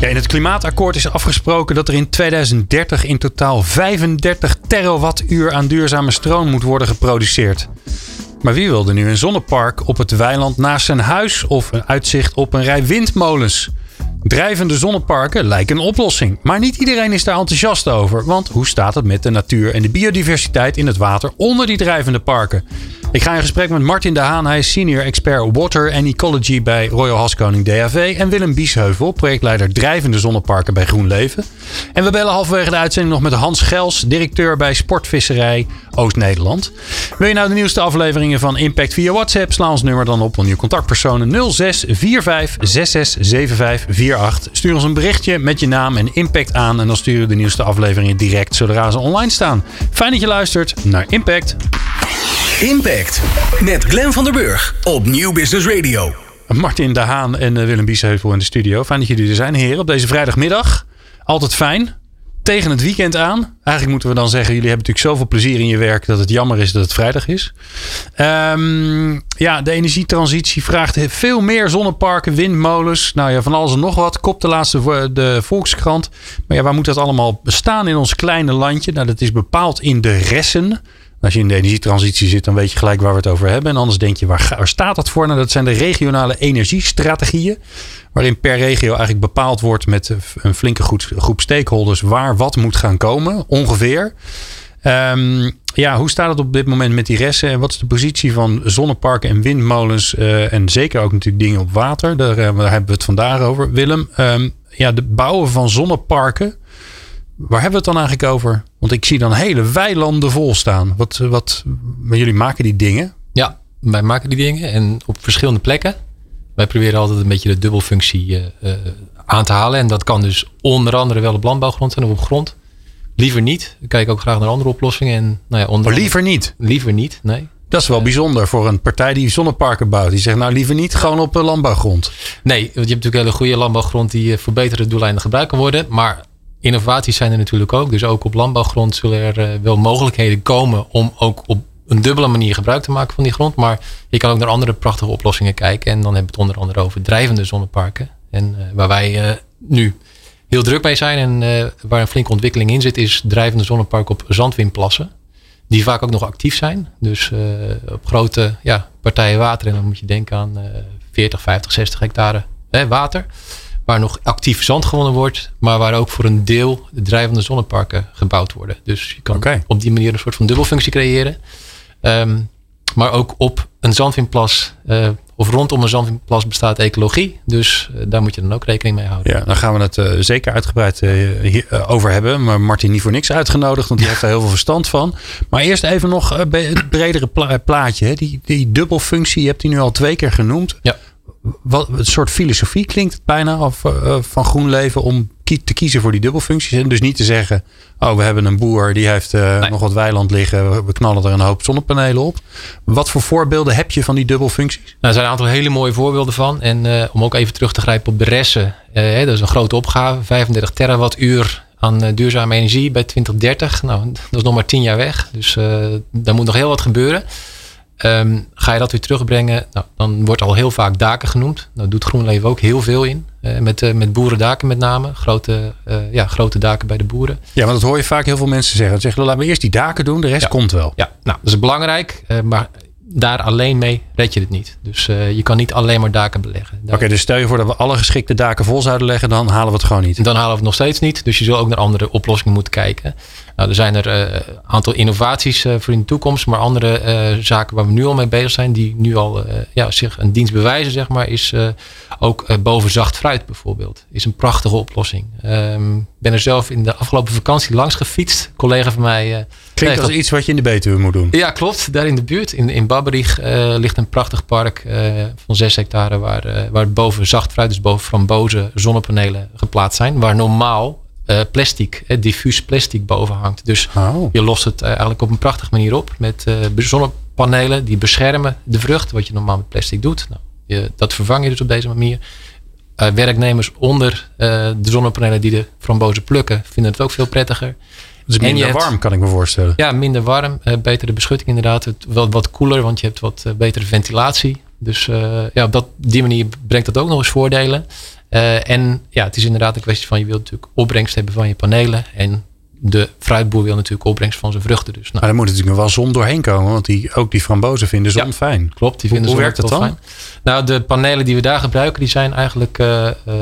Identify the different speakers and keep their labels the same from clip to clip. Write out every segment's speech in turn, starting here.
Speaker 1: Ja, in het klimaatakkoord is afgesproken dat er in 2030 in totaal 35 terawattuur aan duurzame stroom moet worden geproduceerd. Maar wie wilde nu een zonnepark op het weiland naast zijn huis of een uitzicht op een rij windmolens? Drijvende zonneparken lijken een oplossing, maar niet iedereen is daar enthousiast over. Want hoe staat het met de natuur en de biodiversiteit in het water onder die drijvende parken? Ik ga in gesprek met Martin de Haan. Hij is senior expert water en ecology bij Royal Haskoning DAV. En Willem Biesheuvel, projectleider drijvende zonneparken bij GroenLeven. En we bellen halverwege de uitzending nog met Hans Gels, directeur bij Sportvisserij Oost-Nederland. Wil je nou de nieuwste afleveringen van Impact via WhatsApp? Sla ons nummer dan op onder je contactpersonen 06 45 66 75 48. Stuur ons een berichtje met je naam en Impact aan. En dan sturen we de nieuwste afleveringen direct zodra ze online staan. Fijn dat je luistert naar Impact.
Speaker 2: Impact met Glenn van der Burg op Nieuw Business Radio.
Speaker 1: Martin de Haan en eh, Willem Biesheuvel in de studio. Fijn dat jullie er zijn, heren, op deze vrijdagmiddag. Altijd fijn. Tegen het weekend aan. Eigenlijk moeten we dan zeggen: jullie hebben natuurlijk zoveel plezier in je werk dat het jammer is dat het vrijdag is. Ehm, ja, de energietransitie vraagt veel meer zonneparken, windmolens. Nou ja, van alles en nog wat. Kop de laatste de Volkskrant. Maar ja, waar moet dat allemaal bestaan in ons kleine landje? Nou, dat is bepaald in de ressen. Als je in de energietransitie zit, dan weet je gelijk waar we het over hebben. En anders denk je, waar, staat dat voor? Nou, dat zijn de regionale energiestrategieën. Waarin per regio eigenlijk bepaald wordt met een flinke groep stakeholders waar wat moet gaan komen, ongeveer. Ehm, ja, hoe staat het op dit moment met die resten? En wat is de positie van zonneparken en windmolens? Uh, en zeker ook natuurlijk dingen op water. Daar, daar hebben we het vandaag over. Willem, um, ja, de bouwen van zonneparken Waar hebben we het dan eigenlijk over? Want ik zie dan hele weilanden vol staan. Wat, wat, maar jullie maken die dingen?
Speaker 3: Ja, wij maken die dingen en op verschillende plekken. Wij proberen altijd een beetje de dubbelfunctie uh, aan te halen. En dat kan dus onder andere wel op landbouwgrond zijn of op grond. Liever niet. Ik kijk ook graag naar andere oplossingen. En, nou ja, onder
Speaker 1: maar liever niet?
Speaker 3: Liever niet, nee.
Speaker 1: Dat is wel bijzonder voor een partij die zonneparken bouwt. Die zegt nou liever niet gewoon op landbouwgrond.
Speaker 3: Nee, want je hebt natuurlijk hele goede landbouwgrond die voor betere doeleinden gebruikt kan worden. Maar innovaties zijn er natuurlijk ook. Dus ook op landbouwgrond zullen er eh, wel mogelijkheden komen om ook op een dubbele manier gebruik te maken van die grond. Maar je kan ook naar andere prachtige oplossingen kijken. En dan hebben we het onder andere over drijvende zonneparken. En uh, waar wij uh, nu heel druk mee zijn en waar een flinke ontwikkeling in zit, is drijvende zonneparken op zandwindplassen. Die vaak ook nog actief zijn. Dus op grote ja, partijen water. En dan moet je denken aan 40, 50, 60 hectare hè, water waar nog actief zand gewonnen wordt, maar waar ook voor een deel de drijvende zonneparken gebouwd worden. Dus je kan op die manier een soort van dubbelfunctie creëren. Um, maar ook op een zandwindplas uh, of rondom een zandwindplas bestaat ecologie. Dus uh, daar moet je dan ook rekening mee houden.
Speaker 1: Ja, dan gaan we het uh, zeker uitgebreid hier, over hebben. Maar Martin niet voor niks uitgenodigd, want die heeft er heel veel verstand van. Maar eerst even nog het bredere pla plaatje. Hè? Die, die dubbelfunctie, je hebt die nu al twee keer genoemd.
Speaker 3: Ja
Speaker 1: wat een soort filosofie klinkt het bijna of, uh, van GroenLeven om te kiezen voor die dubbelfuncties. En dus niet te zeggen, oh we hebben een boer die heeft uh, nog wat weiland liggen. We knallen er een hoop zonnepanelen op. Wat voor voorbeelden heb je van die dubbelfuncties? Nou,
Speaker 3: er zijn een aantal hele mooie voorbeelden van. En uh, om ook even terug te grijpen op de resten. dat is een grote opgave. 35 terawattuur aan duurzame energie bij 2030. Nou, dat is nog maar 10 jaar weg. Dus daar moet nog heel wat gebeuren. Ehm, ga je dat weer terugbrengen, nou, dan wordt al heel vaak daken genoemd. Daar doet GroenLeven ook heel veel in. Uh, met, uh, met boerendaken met name. Grote, uh, ja, grote daken bij de boeren.
Speaker 1: Ja, maar dat hoor je vaak heel veel mensen zeggen. Ze zeggen, laten we eerst die daken doen, de rest komt wel.
Speaker 3: Ja, nou, dat is belangrijk. maar daar alleen mee red je het niet. Dus je kan niet alleen maar daken beleggen.
Speaker 1: Oké, dus stel je voor dat we alle geschikte daken vol zouden leggen, dan halen we het gewoon niet.
Speaker 3: Dan halen we het nog steeds niet. Dus je zult ook naar andere oplossingen moeten kijken. Nou, er zijn er een uh, aantal innovaties uh, voor in de toekomst, maar andere uh, zaken waar we nu al mee bezig zijn, die nu al ja, zich een dienst bewijzen, zeg maar, is ook boven zacht fruit bijvoorbeeld. Is een prachtige oplossing. Ik um, ben er zelf in de afgelopen vakantie langs gefietst. Een collega van mij.
Speaker 1: Klinkt als iets wat je in de Betuwe moet doen.
Speaker 3: Ja, klopt. Daar in de buurt, in, in Babberich, ligt een prachtig park van 6 hectare, waar, waar boven zacht fruit, dus boven frambozen zonnepanelen geplaatst zijn. Waar normaal uh, plastic, uh, diffuus plastic boven hangt. Dus
Speaker 1: Oh.
Speaker 3: je lost het eigenlijk op een prachtige manier op met uh, zonnepanelen die beschermen de vrucht, wat je normaal met plastic doet. Nou, je, dat vervang je dus op deze manier. werknemers onder de zonnepanelen die de frambozen plukken, vinden het ook veel prettiger.
Speaker 1: Dus minder hebt, warm, kan ik me voorstellen.
Speaker 3: Ja, minder warm. betere beschutting inderdaad. Het, wel wat koeler, want je hebt wat betere ventilatie. Dus ja, op dat, die manier brengt dat ook nog eens voordelen. Uh, en ja, het is inderdaad een kwestie van je wilt natuurlijk opbrengst hebben van je panelen. En de fruitboer wil natuurlijk opbrengst van zijn vruchten. Dus, nou.
Speaker 1: Maar er moet natuurlijk wel zon doorheen komen. Want die, ook die frambozen vinden zon
Speaker 3: ja,
Speaker 1: fijn.
Speaker 3: Klopt, die vinden
Speaker 1: Hoe,
Speaker 3: zon
Speaker 1: werkt dat dan?
Speaker 3: Fijn. Nou, de panelen die we daar gebruiken, die zijn eigenlijk uh, uh,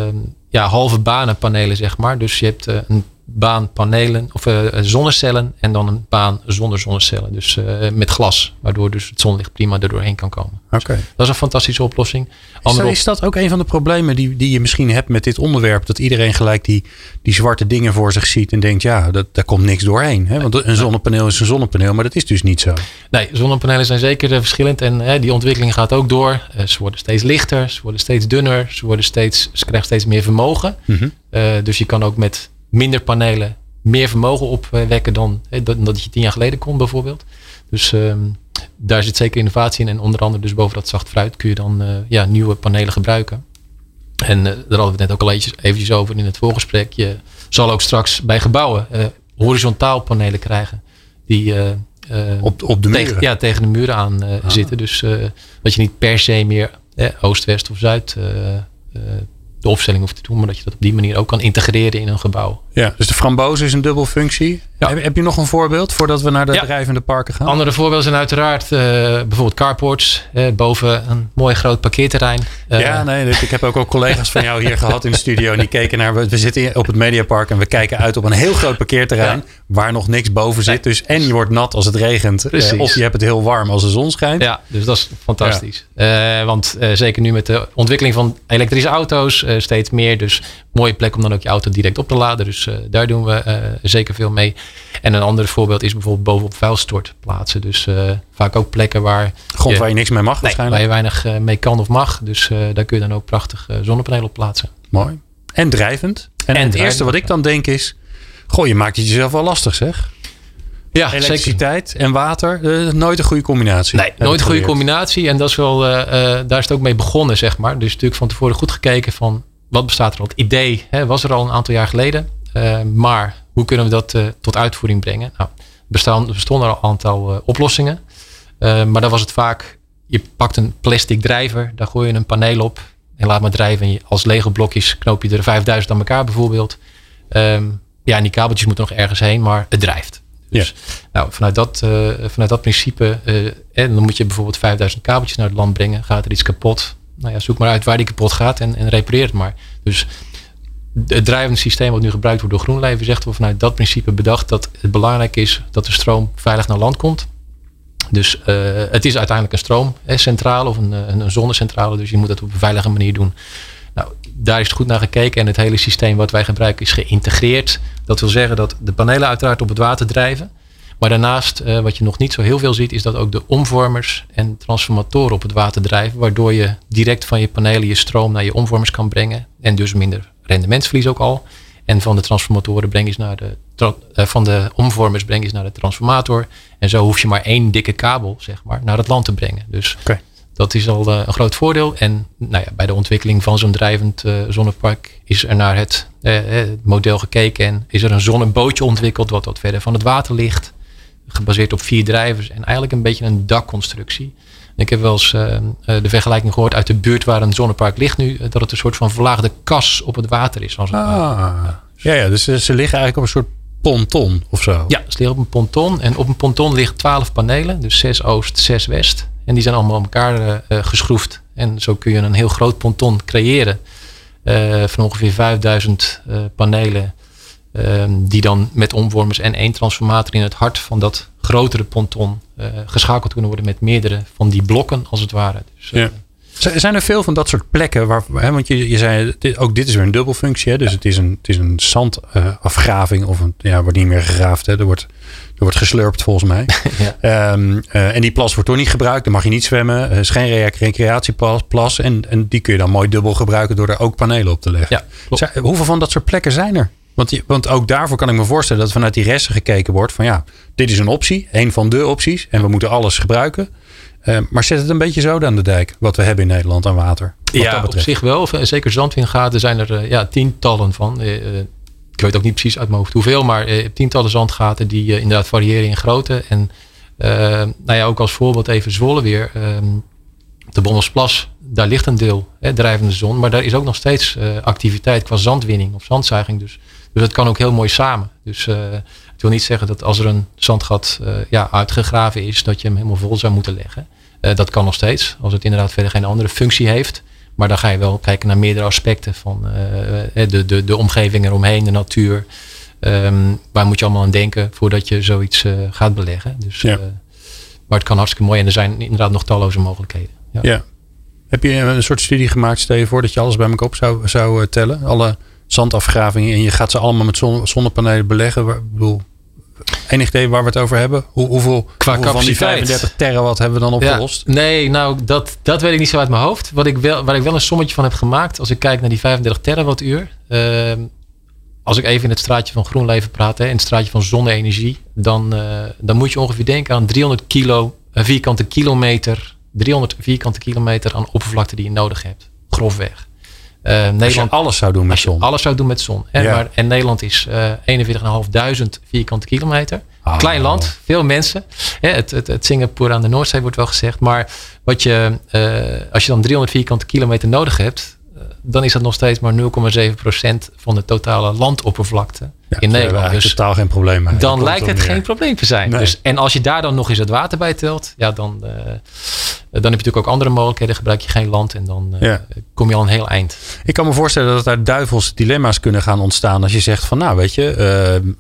Speaker 3: ja, halve banenpanelen, zeg maar. Dus je hebt uh, een baan panelen of zonnecellen en dan een baan zonder zonnecellen. Dus met glas, waardoor dus het zonlicht prima er doorheen kan komen.
Speaker 1: Oké. Okay.
Speaker 3: Dat is een fantastische oplossing.
Speaker 1: Is, dat, is dat ook een van de problemen die, die je misschien hebt met dit onderwerp? Dat iedereen gelijk die, die zwarte dingen voor zich ziet en denkt, ja, dat, daar komt niks doorheen. Hè? Want een zonnepaneel is een zonnepaneel, maar dat is dus niet zo.
Speaker 3: Nee, zonnepanelen zijn zeker verschillend en hè, die ontwikkeling gaat ook door. Ze worden steeds lichter, ze worden steeds dunner, ze, worden steeds, ze krijgen steeds meer vermogen.
Speaker 1: Mm -hmm.
Speaker 3: uh, dus je kan ook met minder panelen meer vermogen opwekken dan, dan dat je tien jaar geleden kon bijvoorbeeld. Dus um, daar zit zeker innovatie in. En onder andere dus boven dat zacht fruit kun je dan uh, ja, nieuwe panelen gebruiken. En uh, daar hadden we het net ook al eventjes, eventjes over in het voorgesprek. Je zal ook straks bij gebouwen uh, horizontaal panelen krijgen. Die
Speaker 1: op, op de muren?
Speaker 3: Tegen, ja, tegen de muren aan ah. zitten. Dus dat je niet per se meer oost, west of zuid de opstelling hoeft te doen, maar dat je dat op die manier ook kan integreren in een gebouw.
Speaker 1: Ja, dus de framboze is een dubbel functie. Ja. Heb, heb, je nog een voorbeeld voordat we naar de ja. drijvende parken gaan?
Speaker 3: Andere voorbeelden zijn uiteraard uh, bijvoorbeeld carports uh, boven een mooi groot parkeerterrein.
Speaker 1: Uh, ja, nee, ik heb ook, ook collega's van jou hier gehad in de studio en die keken naar. We zitten op het Mediapark en we kijken uit op een heel groot parkeerterrein ja. waar nog niks boven zit. Dus en je wordt nat als het regent, of je hebt het heel warm als de zon schijnt.
Speaker 3: Ja, dus dat is fantastisch. want zeker nu met de ontwikkeling van elektrische auto's steeds meer, dus mooie plek om dan ook je auto direct op te laden. Dus uh, daar doen we uh, zeker veel mee. En een ander voorbeeld is bijvoorbeeld bovenop vuilstortplaatsen. Dus uh, vaak ook plekken waar...
Speaker 1: Grond je, waar je niks mee mag
Speaker 3: nee,
Speaker 1: waarschijnlijk.
Speaker 3: Waar je weinig mee kan of mag. Dus daar kun je dan ook prachtig zonnepanelen op plaatsen.
Speaker 1: Mooi. En drijvend. En,
Speaker 3: en
Speaker 1: het
Speaker 3: drijvend,
Speaker 1: eerste wat ik dan denk is... Goh, je maakt het jezelf wel lastig zeg.
Speaker 3: Ja,
Speaker 1: Elektriciteit
Speaker 3: zeker.
Speaker 1: en water, nooit een goede combinatie.
Speaker 3: Nee, nooit een goede combinatie. En dat is wel, daar is het ook mee begonnen, zeg maar. Dus natuurlijk van tevoren goed gekeken van wat bestaat er al? Het idee hè, was er al een aantal jaar geleden. Uh, maar hoe kunnen we dat tot uitvoering brengen? Nou, bestaan, er bestonden er al een aantal oplossingen. maar dan was het vaak, je pakt een plastic drijver, daar gooi je een paneel op en laat maar drijven. En als Lego blokjes knoop je er 5000 aan elkaar bijvoorbeeld. Um, ja, en die kabeltjes moeten nog ergens heen, maar het drijft. Dus
Speaker 1: ja.
Speaker 3: nou, vanuit, dat, vanuit dat principe, en dan moet je bijvoorbeeld 5000 kabeltjes naar het land brengen. Gaat er iets kapot? nou ja, zoek maar uit waar die kapot gaat en, en repareer het maar. Dus het drijvende systeem wat nu gebruikt wordt door GroenLeven zegt we vanuit dat principe bedacht dat het belangrijk is dat de stroom veilig naar land komt. Dus uh, het is uiteindelijk een stroomcentrale of een, een, een zonnecentrale. Dus je moet dat op een veilige manier doen. Nou, daar is het goed naar gekeken en het hele systeem wat wij gebruiken is geïntegreerd. Dat wil zeggen dat de panelen uiteraard op het water drijven. Maar daarnaast, uh, wat je nog niet zo heel veel ziet, is dat ook de omvormers en transformatoren op het water drijven. Waardoor je direct van je panelen je stroom naar je omvormers kan brengen. En dus minder rendementsverlies ook al. En van de transformatoren breng je naar de, uh, van de omvormers breng je naar de transformator. En zo hoef je maar één dikke kabel, zeg maar, naar het land te brengen. Dus. Dat is al uh, een groot voordeel. En nou ja, bij de ontwikkeling van zo'n drijvend zonnepark is er naar het, het model gekeken. En is er een zonnebootje ontwikkeld wat wat verder van het water ligt gebaseerd op vier drijvers en eigenlijk een beetje een dakconstructie. Ik heb wel eens uh, de vergelijking gehoord uit de buurt waar een zonnepark ligt nu, dat het een soort van verlaagde kas op het water is. Als het
Speaker 1: ah. Ja, ja, dus ze liggen eigenlijk op een soort ponton of zo.
Speaker 3: Ja, ze liggen op een ponton en op een ponton liggen twaalf panelen, dus zes oost, zes west. En die zijn allemaal op elkaar uh, geschroefd. En zo kun je een heel groot ponton creëren uh, van ongeveer 5000 panelen. Um, die dan met omvormers en één transformator in het hart van dat grotere ponton uh, geschakeld kunnen worden met meerdere van die blokken als het ware. Dus,
Speaker 1: ja. zijn er veel van dat soort plekken waar, hè, want je, je zei, dit, ook dit is weer een dubbelfunctie, hè, dus ja. het is een, het is een zandafgraving uh, of een, ja, wordt niet meer gegraafd, hè, er wordt, er wordt geslurpt volgens mij.
Speaker 3: ja.
Speaker 1: um, en die plas wordt toch niet gebruikt, dan mag je niet zwemmen, er is geen recreatieplas en, en die kun je dan mooi dubbel gebruiken door er ook panelen op te leggen.
Speaker 3: Ja,
Speaker 1: hoeveel van dat soort plekken zijn er? Want, want ook daarvoor kan ik me voorstellen dat vanuit die resten gekeken wordt van ja, dit is een optie, een van de opties en we moeten alles gebruiken. Uh, maar zet het een beetje zo aan de dijk, wat we hebben in Nederland aan water.
Speaker 3: Ja, op zich wel. Zeker zandwingaten zijn er uh, ja, tientallen van. Uh, ik weet ook niet precies uit mijn hoofd hoeveel, maar tientallen zandgaten die inderdaad variëren in grootte. En nou ja, ook als voorbeeld even Zwolle weer. Ehm, de Bommelsplas, daar ligt een deel, hè, drijvende zon. Maar daar is ook nog steeds activiteit qua zandwinning of zandzuiging. Dus, dus het kan ook heel mooi samen. Dus ik wil niet zeggen dat als er een zandgat ja, uitgegraven is, dat je hem helemaal vol zou moeten leggen. Uh, dat kan nog steeds, als het inderdaad verder geen andere functie heeft. Maar dan ga je wel kijken naar meerdere aspecten van uh, de, de, de omgeving eromheen, de natuur. Um, waar moet je allemaal aan denken voordat je zoiets uh, gaat beleggen. Dus, ja. maar het kan hartstikke mooi en er zijn inderdaad nog talloze mogelijkheden.
Speaker 1: Ja. ja. Heb je een soort studie gemaakt, stel je voor dat je alles bij elkaar op zou, zou tellen? Alle zandafgravingen en je gaat ze allemaal met zon, zonnepanelen beleggen. Ik bedoel, Enig idee waar we het over hebben? Hoe, hoeveel,
Speaker 3: Qua
Speaker 1: hoeveel van die 35 terawatt hebben we dan opgelost?
Speaker 3: Ja, nee, nou dat, dat weet ik niet zo uit mijn hoofd. Wat ik wel, waar ik wel een sommetje van heb gemaakt. Als ik kijk naar die 35 terawattuur. Uh, als ik even in het straatje van GroenLeven praat. Hè, in het straatje van zonne-energie. Dan, uh, dan moet je ongeveer denken aan 300 kilo, uh, vierkante kilometer. 300 vierkante kilometer aan oppervlakte die je nodig hebt. Grofweg.
Speaker 1: Uh, Nederland, alles zou doen met zon.
Speaker 3: Alles zou doen met zon. Hè? Maar, en Nederland is uh, 41.500 vierkante kilometer. Ah, Klein land, veel mensen. het, het, het, Singapore aan de Noordzee wordt wel gezegd. Maar wat je, uh, als je dan 300 vierkante kilometer nodig hebt, dan is dat nog steeds maar 0,7% van de totale landoppervlakte in Nederland.
Speaker 1: Dus totaal geen probleem.
Speaker 3: Dan lijkt het geen probleem te zijn. Dus, en als je daar dan nog eens het water bij telt, ja, dan, uh, dan heb je natuurlijk ook andere mogelijkheden. Gebruik je geen land en dan uh, kom je al een heel eind.
Speaker 1: Ik kan me voorstellen dat daar duivels dilemma's kunnen gaan ontstaan. Als je zegt van nou weet je,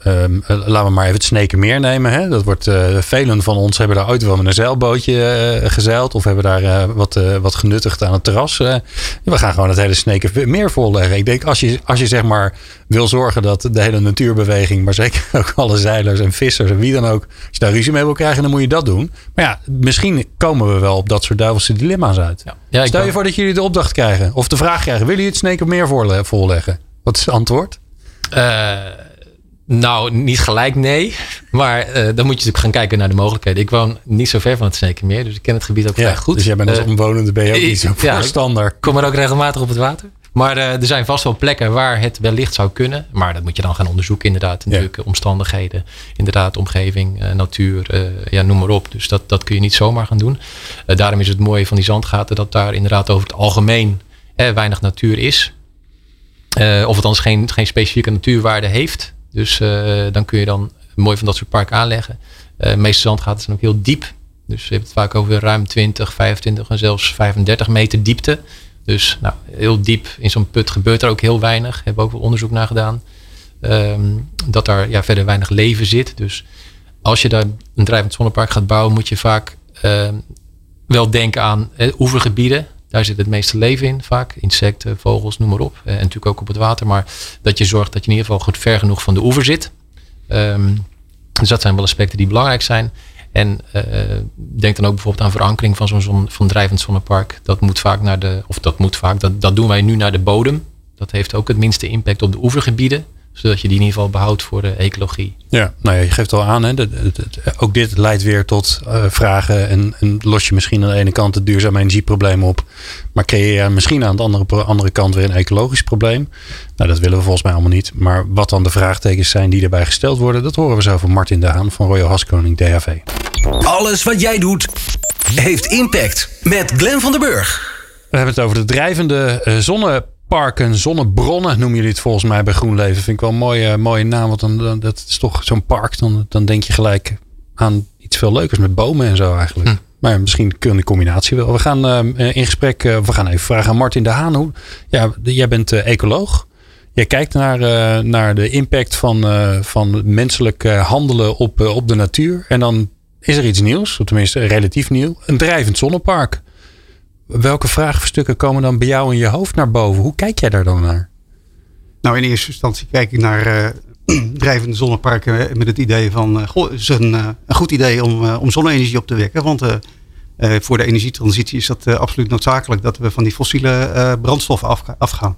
Speaker 1: uh, laten we maar even het sneken meer nemen. Hè? Dat wordt, velen van ons hebben daar ooit wel met een zeilbootje gezeild. Of hebben daar wat, wat genuttigd aan het terras. we gaan gewoon het hele sneken meer volleggen. Ik denk als je, als je zeg maar wil zorgen dat de hele natuurbeweging, maar zeker ook alle zeilers en vissers en wie dan ook, als je daar ruzie mee wil krijgen, dan moet je dat doen. Maar ja, misschien komen we wel op dat soort duivelse dilemma's uit. Ja. Stel je voor dat jullie de opdracht krijgen of de vraag krijgen: willen jullie het Snake meer voorleggen? Wat is het antwoord?
Speaker 3: Uh, nou, niet gelijk nee. Maar uh, dan moet je natuurlijk gaan kijken naar de mogelijkheden. Ik woon niet zo ver van het Snake meer, dus ik ken het gebied ook ja, vrij goed.
Speaker 1: Dus jij bent als uh, omwonende ben je ook niet zo ja, voorstander. Ik
Speaker 3: kom er ook regelmatig op het water. Maar uh, er zijn vast wel plekken waar het wellicht zou kunnen. Maar dat moet je dan gaan onderzoeken inderdaad. Natuurlijk ja. omstandigheden, inderdaad omgeving, uh, natuur, uh, ja, noem maar op. Dus dat, dat kun je niet zomaar gaan doen. daarom is het mooie van die zandgaten dat daar inderdaad over het algemeen weinig natuur is. of het anders geen, geen specifieke natuurwaarde heeft. Dus dan kun je dan mooi van dat soort parken aanleggen. de meeste zandgaten zijn ook heel diep. Dus je hebt het vaak over ruim 20, 25 en zelfs 35 meter diepte. Dus nou, heel diep in zo'n put gebeurt er ook heel weinig. Hebben we ook wel onderzoek naar gedaan. Um, dat daar ja, verder weinig leven zit. Dus als je daar een drijvend zonnepark gaat bouwen, moet je vaak um, wel denken aan eh, oevergebieden. Daar zit het meeste leven in, vaak. Insecten, vogels, noem maar op. Eh, en natuurlijk ook op het water. Maar dat je zorgt dat je in ieder geval goed ver genoeg van de oever zit. Um, dus dat zijn wel aspecten die belangrijk zijn. En uh, denk dan ook bijvoorbeeld aan verankering van zo'n zon, van drijvend zonnepark. Dat moet vaak naar de, of dat moet vaak, dat, dat doen wij nu naar de bodem. Dat heeft ook het minste impact op de oevergebieden zodat je die in ieder geval behoudt voor de ecologie.
Speaker 1: Ja, nou ja, je geeft al aan, hè, dat, ook dit leidt weer tot uh, vragen. En, en, los je misschien aan de ene kant het duurzame energieprobleem op. Maar creëer je misschien aan de andere, andere kant weer een ecologisch probleem. Nou, dat willen we volgens mij allemaal niet. Maar wat dan de vraagtekens zijn die daarbij gesteld worden, dat horen we zo van Martin de Haan van Royal Haskoning DHV.
Speaker 2: Alles wat jij doet, heeft impact. Met Glenn van den Burg.
Speaker 1: We hebben het over de drijvende uh, zonne parken, zonnebronnen noemen jullie het volgens mij bij GroenLeven. Vind ik wel een mooie, mooie naam. Want dan, dat is toch zo'n park. Dan, dan denk je gelijk aan iets veel leukers met bomen en zo eigenlijk. Hm. Maar misschien kunnen de combinatie wel. We gaan uh, in gesprek. Uh, we gaan even vragen aan Martin de Haan. Hoe, ja, jij bent uh, ecoloog. Jij kijkt naar, naar de impact van, van menselijk handelen op, op de natuur. En dan is er iets nieuws, of tenminste relatief nieuw. Een drijvend zonnepark. Welke vraagstukken komen dan bij jou in je hoofd naar boven? Hoe kijk jij daar dan naar?
Speaker 4: Nou, in eerste instantie kijk ik naar uh, drijvende zonneparken met het idee van... Uh, is een, uh, een, goed idee om, om zonne-energie op te wekken. Want voor de energietransitie is dat absoluut noodzakelijk... dat we van die fossiele brandstoffen af, afgaan.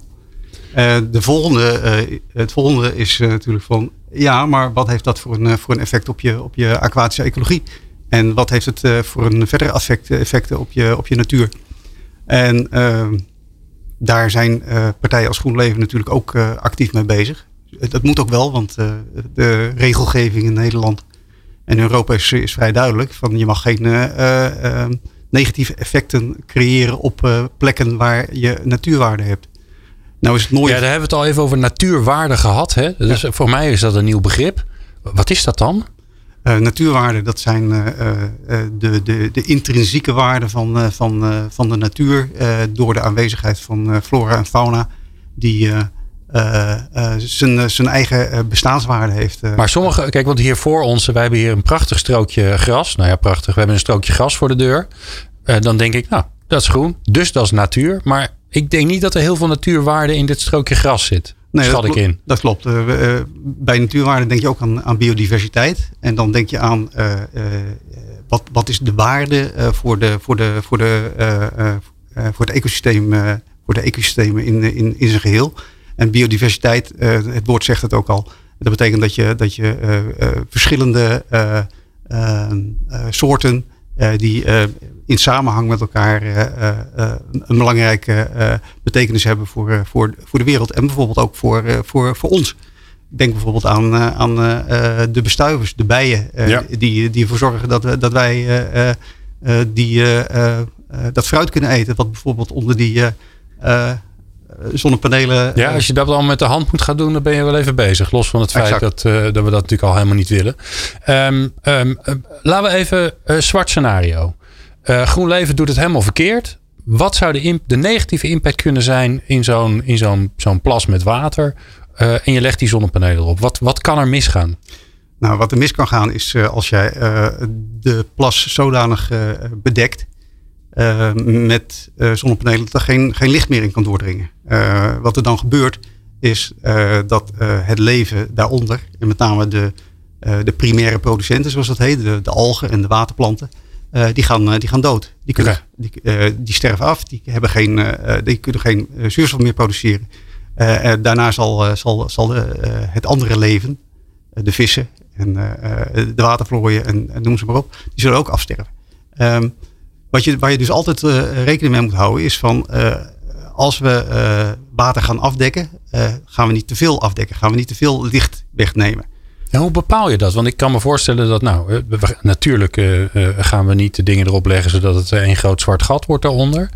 Speaker 4: De volgende, het volgende is natuurlijk van, ja, maar wat heeft dat voor een, voor een effect op je, op je aquatische ecologie? En wat heeft het voor een verdere effect, effecten op je, op je natuur? En ehm, daar zijn partijen als GroenLeven natuurlijk ook actief mee bezig. Dat moet ook wel, want de regelgeving in Nederland en Europa is, is vrij duidelijk. Van je mag geen ehm, negatieve effecten creëren op plekken waar je natuurwaarde hebt.
Speaker 1: Nou is het mooi. Ja, daar hebben we het al even over natuurwaarde gehad. Hè? Dus voor mij is dat een nieuw begrip. Wat is dat dan?
Speaker 4: Uh, natuurwaarden, dat zijn uh, de, de, de intrinsieke waarden van, van, van de natuur door de aanwezigheid van flora en fauna, die zijn, zijn eigen bestaanswaarde heeft.
Speaker 1: Maar sommige, kijk, want hier voor ons, wij hebben hier een prachtig strookje gras. Nou ja, prachtig. We hebben een strookje gras voor de deur. dan denk ik, nou, dat is groen, dus dat is natuur. Maar ik denk niet dat er heel veel natuurwaarde in dit strookje gras zit. Nee, schat ik in.
Speaker 4: Dat klopt. Uh, bij natuurwaarde denk je ook aan, aan, biodiversiteit. En dan denk je aan uh, wat, wat is de waarde voor, de, voor, de, voor, de, voor, het ecosysteem, voor de ecosystemen in, in, in zijn geheel. En biodiversiteit, het woord zegt het ook al. Dat betekent dat je, dat je verschillende soorten die in samenhang met elkaar eh, eh, eh, een belangrijke betekenis hebben voor, voor, voor de wereld. En bijvoorbeeld ook voor, voor, voor ons. Denk bijvoorbeeld aan, aan de bestuivers, de bijen, die, die ervoor zorgen dat, dat wij die, dat fruit kunnen eten. Wat bijvoorbeeld onder die zonnepanelen.
Speaker 1: Ja, als je dat dan met de hand moet gaan doen, dan ben je wel even bezig. Los van het feit dat, dat we dat natuurlijk al helemaal niet willen. Um, um, laten we even uh, zwart scenario. GroenLeven doet het helemaal verkeerd. Wat zou de, de negatieve impact kunnen zijn in zo'n zo'n zo'n plas met water? En je legt die zonnepanelen erop. Wat, wat kan er misgaan?
Speaker 4: Nou, wat er mis kan gaan is als jij de plas zodanig bedekt met zonnepanelen dat er geen, geen licht meer in kan doordringen. wat er dan gebeurt is dat het leven daaronder, en met name de, de primaire producenten zoals dat heet, de, de algen en de waterplanten, uh, die, gaan, uh, die gaan dood. Die, kunnen, die, uh, die sterven af. Die, hebben geen, die kunnen geen zuurstof meer produceren. daarna zal, zal, zal het andere leven, de vissen en de watervlooien en, en, noem ze maar op, die zullen ook afsterven. Um, wat je, waar je dus altijd rekening mee moet houden is van als we water gaan afdekken, gaan we niet te veel afdekken. Gaan we niet te veel licht wegnemen.
Speaker 1: En hoe bepaal je dat? Want ik kan me voorstellen dat, nou, natuurlijk gaan we niet de dingen erop leggen zodat het een groot zwart gat wordt daaronder.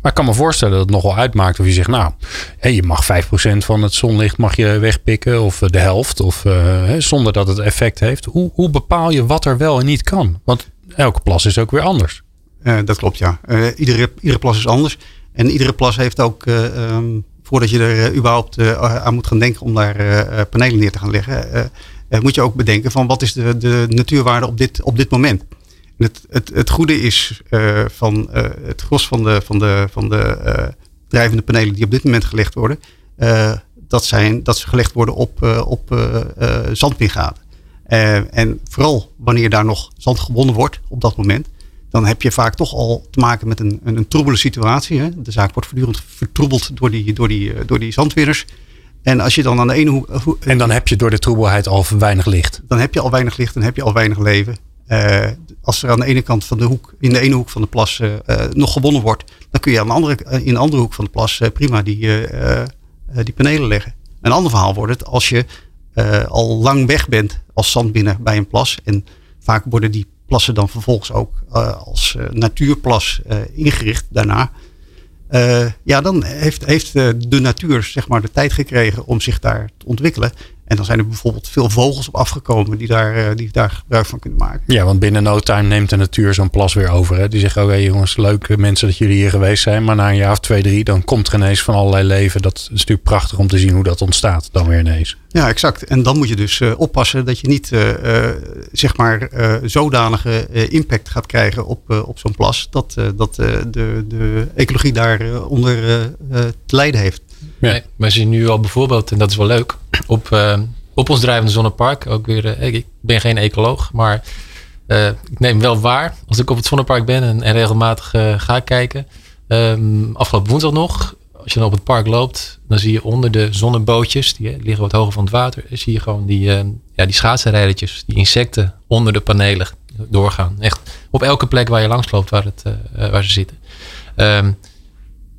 Speaker 1: Maar ik kan me voorstellen dat het nogal uitmaakt of je zegt, nou, hey, je mag 5% van het zonlicht mag je wegpikken of de helft, of, zonder dat het effect heeft. Hoe, hoe bepaal je wat er wel en niet kan? Want elke plas is ook weer anders.
Speaker 4: Dat klopt, ja. iedere, iedere plas is anders. En iedere plas heeft ook, um, voordat je er überhaupt aan moet gaan denken om daar panelen neer te gaan leggen uh, moet je ook bedenken van wat is de, de natuurwaarde op dit, op dit moment. het, het, het goede is uh, van uh, het gros van de, van de, van de drijvende panelen die op dit moment gelegd worden, dat, zijn, dat ze gelegd worden op, op zandpingaten. en vooral wanneer daar nog zand gewonnen wordt op dat moment, dan heb je vaak toch al te maken met een, een, een troebele situatie. Hè? De zaak wordt voortdurend vertroebeld door die, door die, door die zandwinners. En als je dan aan de ene hoek.
Speaker 1: En dan heb je door de troebelheid al weinig licht.
Speaker 4: Dan heb je al weinig licht en heb je al weinig leven. Uh, als er aan de ene kant van de hoek, in de ene hoek van de plas uh, nog gewonnen wordt, dan kun je aan de andere, in de andere hoek van de plas prima die, die panelen leggen. Een ander verhaal wordt het als je al lang weg bent als zandbinnen bij een plas. En vaak worden die plassen dan vervolgens ook als natuurplas ingericht daarna. Ja, dan heeft, heeft de natuur zeg maar, de tijd gekregen om zich daar te ontwikkelen. En dan zijn er bijvoorbeeld veel vogels op afgekomen die daar, eh, die daar gebruik van kunnen maken.
Speaker 1: Ja, want binnen no time neemt de natuur zo'n plas weer over. Hè? Die zeggen, oké jongens, leuk eh, mensen dat jullie hier geweest zijn. Maar na een jaar of twee, drie, dan komt er ineens van allerlei leven. Dat is natuurlijk prachtig om te zien hoe dat ontstaat dan weer ineens.
Speaker 4: Ja, exact. En dan moet je dus uh, oppassen dat je niet uh, zeg maar zodanige impact gaat krijgen op, op zo'n plas. Dat, dat de, de ecologie daaronder te lijden heeft.
Speaker 3: Ja. Nee, we zien nu al bijvoorbeeld, en dat is wel leuk, op, uh, op ons drijvende zonnepark. Ook weer, uh, ik ben geen ecoloog, maar uh, ik neem wel waar als ik op het zonnepark ben en, en regelmatig ga kijken. Um, afgelopen woensdag nog als je dan op het park loopt, dan zie je onder de zonnebootjes, die liggen wat hoger van het water, zie je gewoon die, ja, die schaatsenrijdertjes, die insecten onder de panelen doorgaan. Echt op elke plek waar je langs loopt waar, het, waar ze zitten. Um,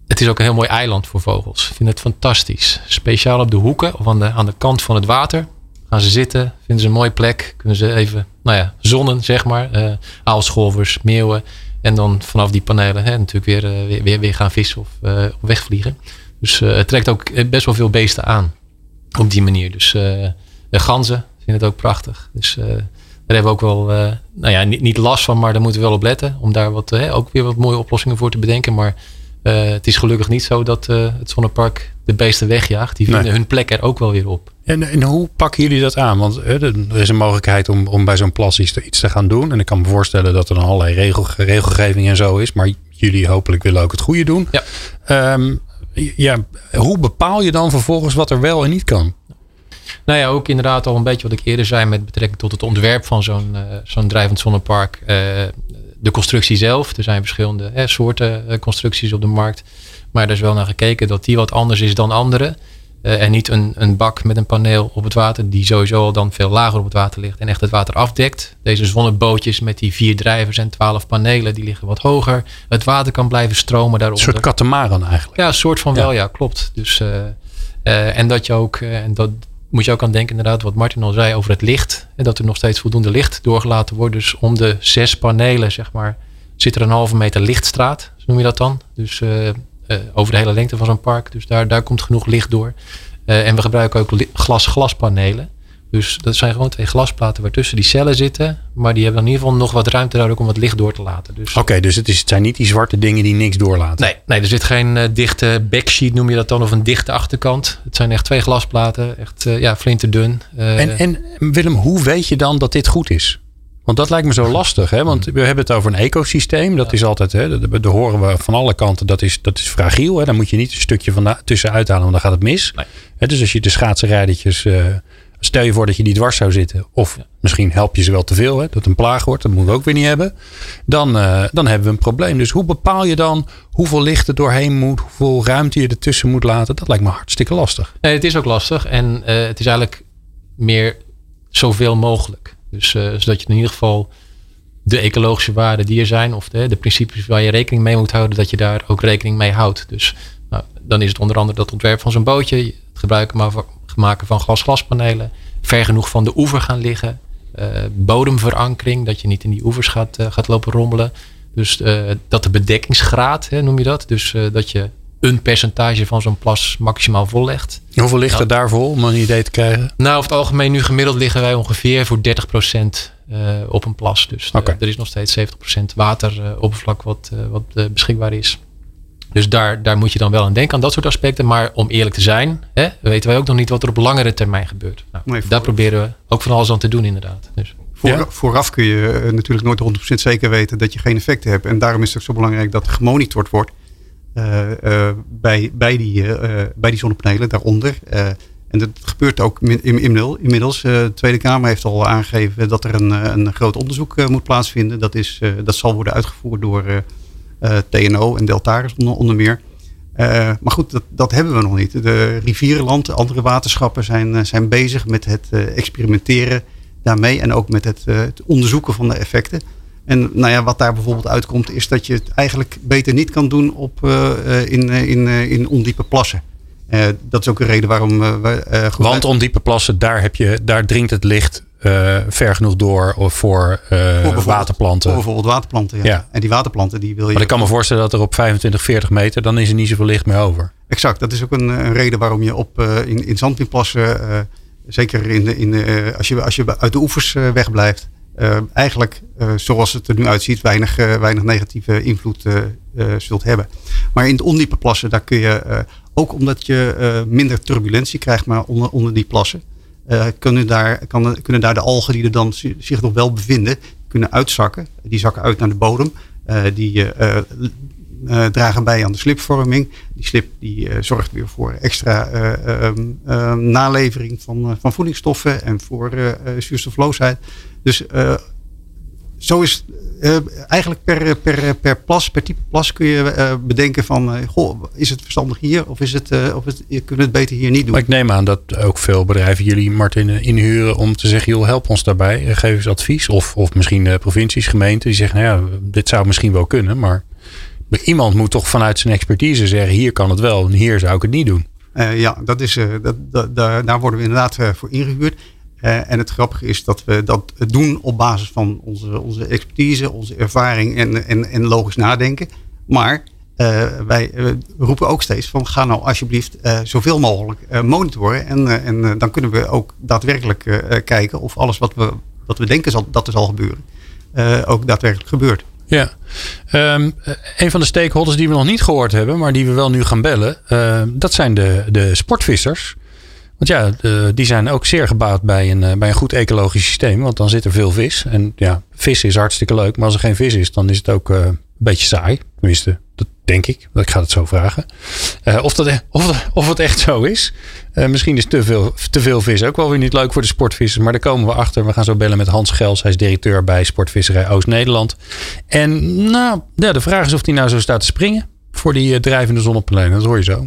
Speaker 3: het is ook een heel mooi eiland voor vogels. Ik vind het fantastisch. Speciaal op de hoeken of aan de, aan de kant van het water. Gaan ze zitten, vinden ze een mooie plek. Kunnen ze even, nou ja, zonnen, zeg maar. Uh, aalscholvers, meeuwen. En dan vanaf die panelen hè, natuurlijk weer, uh, weer, weer, gaan vissen of, uh, wegvliegen. Dus het trekt ook best wel veel beesten aan. Op die manier. Dus de ganzen vinden het ook prachtig. Dus daar hebben we ook wel, nou ja, niet, niet, last van, maar daar moeten we wel op letten. Om daar wat, ook weer wat mooie oplossingen voor te bedenken. Maar het is gelukkig niet zo dat uh, het zonnepark de beesten wegjaagt. Die vinden
Speaker 1: Nee.
Speaker 3: hun plek er ook wel weer op.
Speaker 1: En, en hoe pakken jullie dat aan? Want hè, er is een mogelijkheid om, om bij zo'n plas iets te, iets te gaan doen. En ik kan me voorstellen dat er dan allerlei regel, regelgeving en zo is. Maar jullie hopelijk willen ook het goede doen.
Speaker 3: Ja.
Speaker 1: Ehm, ja, hoe bepaal je dan vervolgens wat er wel en niet kan?
Speaker 3: Nou ja, ook inderdaad al een beetje wat ik eerder zei met betrekking tot het ontwerp van zo'n uh, zo'n drijvend zonnepark. Uh, de constructie zelf. Er zijn verschillende hè, soorten uh, constructies op de markt. Maar er is wel naar gekeken dat die wat anders is dan andere. Uh, en niet een, een bak met een paneel op het water, die sowieso al dan veel lager op het water ligt en echt het water afdekt. Deze zonnebootjes met die vier drijvers en twaalf panelen, die liggen wat hoger. Het water kan blijven stromen daaronder.
Speaker 1: Een soort katamaran eigenlijk.
Speaker 3: Ja, een soort van wel, ja, klopt. Dus, uh, en dat je ook, en dat moet je ook aan denken, inderdaad, wat Martin al zei over het licht. En dat er nog steeds voldoende licht doorgelaten wordt. Dus om de zes panelen, zeg maar, zit er een halve meter lichtstraat, noem je dat dan. Dus uh, uh, over de hele lengte van zo'n park. Dus daar, daar komt genoeg licht door. Uh, en we gebruiken ook glas-glaspanelen. Dus dat zijn gewoon twee glasplaten waartussen die cellen zitten. Maar die hebben in ieder geval nog wat ruimte nodig om wat licht door te laten. Dus...
Speaker 1: Oké, okay, dus het, is, het zijn niet die zwarte dingen die niks doorlaten.
Speaker 3: Nee, nee er zit geen uh, dichte backsheet, noem je dat dan, of een dichte achterkant. Het zijn echt twee glasplaten, echt uh, ja, flinterdun.
Speaker 1: Uh, en, en Willem, hoe weet je dan dat dit goed is? Want dat lijkt me zo lastig, hè? want we hebben het over een ecosysteem. Dat is altijd, hè, daar horen we van alle kanten, dat is, dat is fragiel. Hè? Daar moet je niet een stukje van tussenuit halen, want dan gaat het mis.
Speaker 3: Nee.
Speaker 1: Hè, dus als je de schaatsenrijdertjes Stel je voor dat je die dwars zou zitten. Of ja. misschien help je ze wel te veel. Hè, dat het een plaag wordt. Dat moeten we ook weer niet hebben. Dan, uh, dan hebben we een probleem. Dus hoe bepaal je dan hoeveel licht er doorheen moet. Hoeveel ruimte je ertussen moet laten. Dat lijkt me hartstikke lastig.
Speaker 3: Nee, het is ook lastig. En uh, het is eigenlijk meer zoveel mogelijk. Dus uh, zodat je in ieder geval de ecologische waarden die er zijn. Of de, de principes waar je rekening mee moet houden. Dat je daar ook rekening mee houdt. Dus nou, dan is het onder andere dat ontwerp van zo'n bootje. Het gebruiken maar maken van glas-glaspanelen. Ver genoeg van de oever gaan liggen. Uh, bodemverankering, dat je niet in die oevers gaat, uh, gaat lopen rommelen. Dus uh, dat de bedekkingsgraad, hè, noem je dat. Dus dat je een percentage van zo'n plas maximaal vollegt.
Speaker 1: Hoeveel ligt er daar vol om een idee te krijgen?
Speaker 3: Nou, over het algemeen nu gemiddeld liggen wij ongeveer voor 30% op een plas. Dus
Speaker 1: okay.
Speaker 3: er is nog steeds 70% wateroppervlak wat, wat beschikbaar is. Dus daar, daar moet je dan wel aan denken, aan dat soort aspecten. Maar om eerlijk te zijn, hè, weten wij ook nog niet wat er op langere termijn gebeurt. Nou, nee, daar proberen we ook van alles aan te doen, inderdaad. Dus.
Speaker 4: Voor, ja? Vooraf kun je uh, natuurlijk nooit 100% zeker weten dat je geen effecten hebt. En daarom is het ook zo belangrijk dat er gemonitord wordt uh, uh, bij, bij, die, bij die zonnepanelen daaronder. en dat gebeurt ook in, in, inmiddels. de Tweede Kamer heeft al aangegeven dat er een, een groot onderzoek moet plaatsvinden. Dat, is, dat zal worden uitgevoerd door uh, TNO en Deltaris onder, meer. Uh, maar goed, dat, dat, hebben we nog niet. De rivierenland, andere waterschappen zijn, zijn bezig met het experimenteren daarmee. En ook met het, het, onderzoeken van de effecten. En nou ja, wat daar bijvoorbeeld uitkomt, is dat je het eigenlijk beter niet kan doen op, in, in, in ondiepe plassen. dat is ook een reden waarom we.
Speaker 1: Want ondiepe plassen, daar, heb je, daar dringt het licht uh, ver genoeg door of voor, uh, voor waterplanten.
Speaker 4: Voor bijvoorbeeld waterplanten, ja. ja. En die waterplanten die wil je...
Speaker 1: Maar ik kan me voorstellen dat er op 25, 40 meter... dan is er niet zoveel licht meer over.
Speaker 4: Exact. Dat is ook een, een reden waarom je op, uh, in, in zandpinplassen... zeker in in als, je, als je uit de oevers wegblijft... eigenlijk, zoals het er nu uitziet... weinig, weinig negatieve invloed zult hebben. Maar in de ondiepe plassen, daar kun je... ook omdat je minder turbulentie krijgt maar onder, onder die plassen... Uh, kunnen, daar, kan, kunnen daar de algen die er dan zich nog wel bevinden, kunnen uitzakken. Die zakken uit naar de bodem. Uh, die uh, dragen bij aan de slipvorming. Die slip die, zorgt weer voor extra um, nalevering van, van voedingsstoffen en voor zuurstofloosheid. Dus zo is uh, eigenlijk per, per, per plas, per type plas kun je uh, bedenken van, uh, goh, is het verstandig hier of is het, of het, kunnen we het beter hier niet doen?
Speaker 1: Maar ik neem aan dat ook veel bedrijven jullie, Martin, inhuren om te zeggen, joh, help ons daarbij, geef eens advies. Of, of misschien provincies, gemeenten, die zeggen, nou ja, dit zou misschien wel kunnen, maar iemand moet toch vanuit zijn expertise zeggen, hier kan het wel en hier zou ik het niet doen.
Speaker 4: ja, dat is, dat, dat, daar, daar worden we inderdaad voor ingehuurd. Uh, en het grappige is dat we dat doen op basis van onze, onze expertise, onze ervaring en, en, en logisch nadenken. Maar uh, wij roepen ook steeds van ga nou alsjeblieft zoveel mogelijk monitoren. En, en dan kunnen we ook daadwerkelijk kijken of alles wat we, wat we denken zal, dat er zal gebeuren, ook daadwerkelijk gebeurt.
Speaker 1: Ja, um, een van de stakeholders die we nog niet gehoord hebben, maar die we wel nu gaan bellen, dat zijn de, de sportvissers. Want ja, die zijn ook zeer gebouwd bij een, eh, bij een goed ecologisch systeem. Want dan zit er veel vis. En ja, vis is hartstikke leuk. Maar als er geen vis is, dan is het ook uh, een beetje saai. Tenminste, dat denk ik. Ik ga het zo vragen. Uh, of, dat, e-, of, of het echt zo is. Misschien is te veel, te veel vis ook wel weer niet leuk voor de sportvissers. Maar daar komen we achter. We gaan zo bellen met Hans Gels. Hij is directeur bij Sportvisserij Oost-Nederland. En nou, ja, de vraag is of hij nou zo staat te springen. Voor die drijvende zonnepanelen. Dat hoor je zo.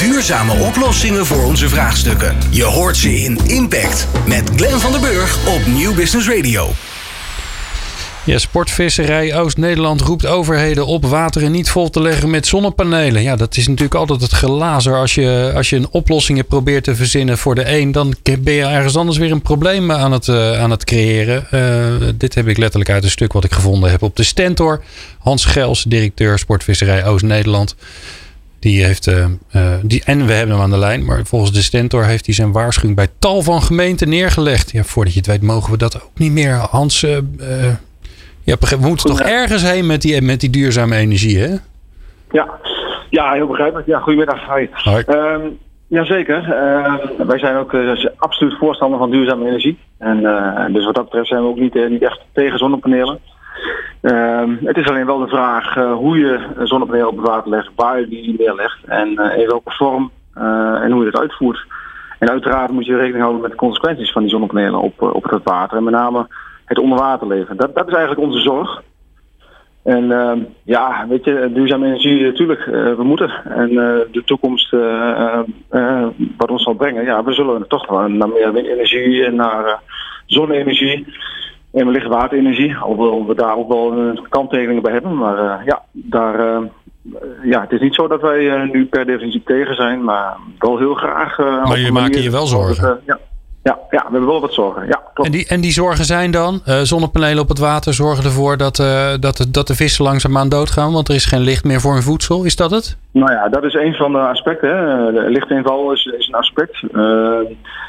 Speaker 2: Duurzame oplossingen voor onze vraagstukken. Je hoort ze in Impact met Glenn van der Burg op Nieuw Business Radio.
Speaker 1: Ja, Sportvisserij Oost-Nederland roept overheden op wateren niet vol te leggen met zonnepanelen. Ja, dat is natuurlijk altijd het glazer. Als je, als je een oplossing probeert te verzinnen voor de een, dan ben je ergens anders weer een probleem aan het, uh, aan het creëren. Uh, dit heb ik letterlijk uit een stuk wat ik gevonden heb op de Stentor. Hans Gels, directeur Sportvisserij Oost-Nederland. Die heeft, uh, die, en we hebben hem aan de lijn, maar volgens de Stentor heeft hij zijn waarschuwing bij tal van gemeenten neergelegd. Ja, voordat je het weet, mogen we dat ook niet meer. Hans, uh, ja, we moeten toch ergens heen met die, met die duurzame energie, hè?
Speaker 5: Ja, ja heel begrijpelijk. Ja, goedemiddag. Hoi. Hoi. Um, jazeker. Uh, wij zijn ook absoluut voorstander van duurzame energie. En dus wat dat betreft zijn we ook niet, niet echt tegen zonnepanelen. Ehm, het is alleen wel de vraag uh, hoe je zonnepanelen op het water legt, waar je die neerlegt en uh, in welke vorm uh, en hoe je dat uitvoert. En uiteraard moet je rekening houden met de consequenties van die zonnepanelen op, op het water en met name het onderwaterleven. Dat, dat is eigenlijk onze zorg. En ehm, ja, weet je, duurzame energie natuurlijk, we moeten. En de toekomst wat ons zal brengen, ja, we zullen toch naar meer windenergie en naar zonne-energie. En wellicht waterenergie, alhoewel we daar ook wel een kanttekeningen bij hebben. Maar uh, ja, daar, uh, ja, het is niet zo dat wij uh, nu per definitie tegen zijn, maar wel heel graag.
Speaker 1: maar je maakt je wel zorgen?
Speaker 5: ja, ja, ja, we hebben wel wat zorgen. Ja,
Speaker 1: En, die, en die zorgen zijn dan? Uh, zonnepanelen op het water zorgen ervoor dat, uh, dat, de, dat de vissen langzaamaan doodgaan, want er is geen licht meer voor hun voedsel. Is dat het?
Speaker 5: Nou ja, dat is een van de aspecten. Hè. De lichtinval is, is een aspect. Uh,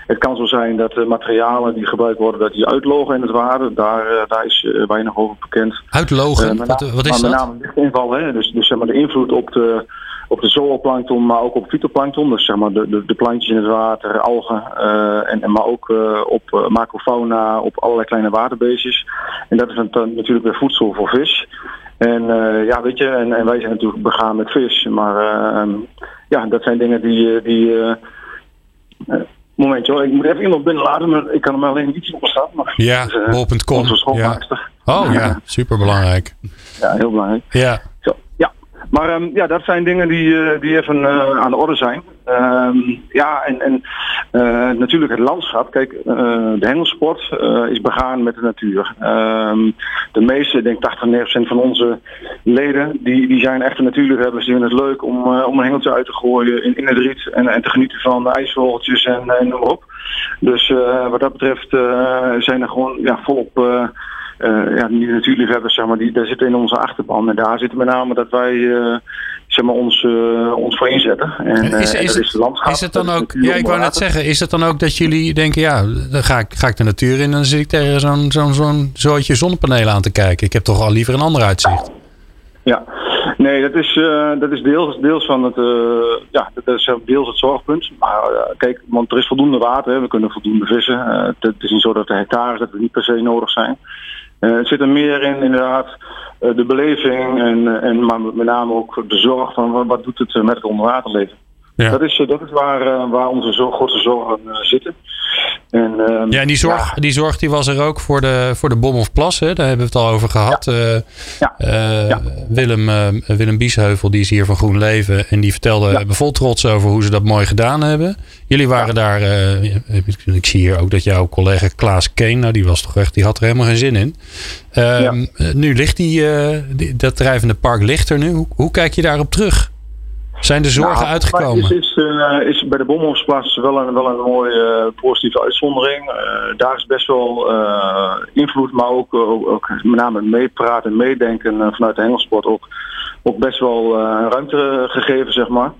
Speaker 5: het kan zo zijn dat de materialen die gebruikt worden, dat die uitlogen in het water. Daar, daar is weinig over bekend.
Speaker 1: Uitlogen? wat, wat, is
Speaker 5: maar
Speaker 1: dat?
Speaker 5: Met name lichtinval, hè. Dus, dus zeg maar de invloed op de op de zooplankton, maar ook op fytoplankton. Dus zeg maar de, de, de plantjes in het water, algen, uh, en, en, maar ook uh, op uh, macrofauna, op allerlei kleine waterbeestjes. En dat is dan natuurlijk weer voedsel voor vis. En ja, weet je, en, en, wij zijn natuurlijk begaan met vis. Maar ehm, ja, dat zijn dingen die... die momentje hoor, ik moet even iemand binnenlaten, maar ik kan hem alleen niet op staan. Maar,
Speaker 1: ja, dus, bol.com. Ja. Oh ja, super belangrijk.
Speaker 5: Ja, heel belangrijk.
Speaker 1: Ja.
Speaker 5: Maar um, ja, dat zijn dingen die, uh, die even uh, aan de orde zijn. Um, ja, en, en uh, natuurlijk het landschap. Kijk, de hengelsport is begaan met de natuur. Um, de meeste, ik denk 80, 90% van onze leden, die, die zijn echte natuurliefhebbers. Die vinden het leuk om, om een hengeltje uit te gooien in, in het riet. En, en te genieten van ijsvogeltjes en, en noem maar op. Dus wat dat betreft zijn er gewoon ja, volop ja, die natuurliefhebbers, zeg maar, die, daar zitten in onze achterban. En daar zitten met name dat wij uh, zeg maar, ons, uh, ons voor inzetten. En,
Speaker 1: is, is, het, is, landschap, is het dan ook, ja, ik wou net zeggen, is het dan ook dat jullie denken, ja, dan ga ik, ga ik de natuur in en dan zit ik tegen zo'n zo'n zo'n zootje zonnepanelen aan te kijken. Ik heb toch al liever een ander uitzicht.
Speaker 5: Ja, nee, dat is, uh, dat is deels, deels van het, uh, ja, dat is deels het zorgpunt. Maar uh, kijk, want er is voldoende water, hè. we kunnen voldoende vissen. het is niet zo dat de hectares dat we niet per se nodig zijn. Uh, het zit er meer in inderdaad uh, de beleving en, en maar met name ook de zorg van wat doet het met het onderwaterleven. Ja. Dat is, dat is waar, waar onze zo grote zorgen zitten.
Speaker 1: En, ehm, ja, en die zorg, die zorg die was er ook voor de, voor de Bom of Plas. Hè? Daar hebben we het al over gehad. Ja. Uh, Willem, Willem Biesheuvel, die is hier van Groen Leven. En die vertelde vol trots over hoe ze dat mooi gedaan hebben. Jullie waren daar, ik zie hier ook dat jouw collega Klaas Keen, nou die was toch echt, die had er helemaal geen zin in. Ehm, nu ligt die, die, dat drijvende park ligt er nu. Hoe, hoe kijk je daarop terug? Zijn de zorgen nou, uitgekomen?
Speaker 5: Is, is, uh, is bij de Bomhofsplaats wel een, wel een mooie uh, positieve uitzondering. Uh, daar is best wel invloed, maar ook, ook, met name meepraten en meedenken vanuit de hengelsport ook, ook best wel ruimte gegeven, zeg maar.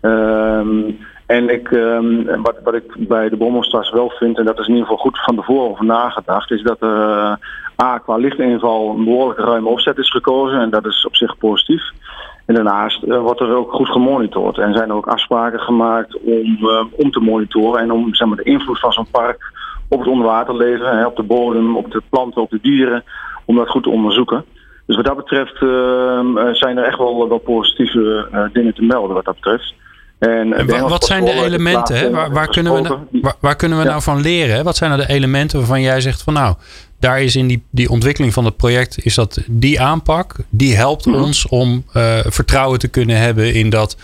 Speaker 5: Ehm, en ik, um, wat, wat ik bij de Bommelstraat wel vind, en dat is in ieder geval goed van tevoren over nagedacht, is dat er A, qua lichtinval een behoorlijk ruime opzet is gekozen. En dat is op zich positief. En daarnaast uh, wordt er ook goed gemonitord. En zijn er ook afspraken gemaakt om, uh, om te monitoren en om zeg maar, de invloed van zo'n park op het onderwaterleven, hè, op de bodem, op de planten, op de dieren, om dat goed te onderzoeken. Dus wat dat betreft uh, zijn er echt wel, wel positieve dingen te melden wat dat betreft.
Speaker 1: En, en wat zijn de elementen? Hè? Waar, waar, kunnen we, nou- waar, waar, kunnen we nou van leren? Wat zijn nou de elementen waarvan jij zegt van nou, daar is in die, die ontwikkeling van het project, is dat die aanpak, die helpt mhm. ons om uh, vertrouwen te kunnen hebben in dat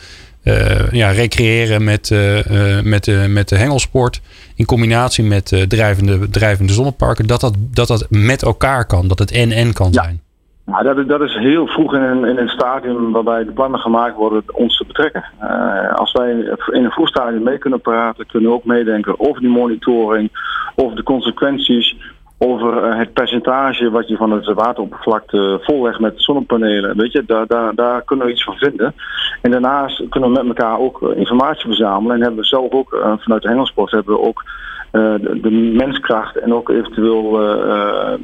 Speaker 1: uh, ja, recreëren met, uh, met, de, met de hengelsport. In combinatie met drijvende, drijvende zonneparken. Dat dat, dat dat met elkaar kan. Dat het en-en kan ja. zijn.
Speaker 5: Nou, dat, is heel vroeg in een, in een stadium waarbij de plannen gemaakt worden ons te betrekken. Uh, als wij in een vroeg stadium mee kunnen praten, kunnen we ook meedenken over die monitoring, over de consequenties, over uh, het percentage wat je van het wateroppervlakte vollegt met zonnepanelen. Weet je, daar, daar, daar kunnen we iets van vinden. En daarnaast kunnen we met elkaar ook eh, informatie verzamelen. En hebben we zelf ook vanuit de Hengelsport hebben we ook de, de, menskracht en ook eventueel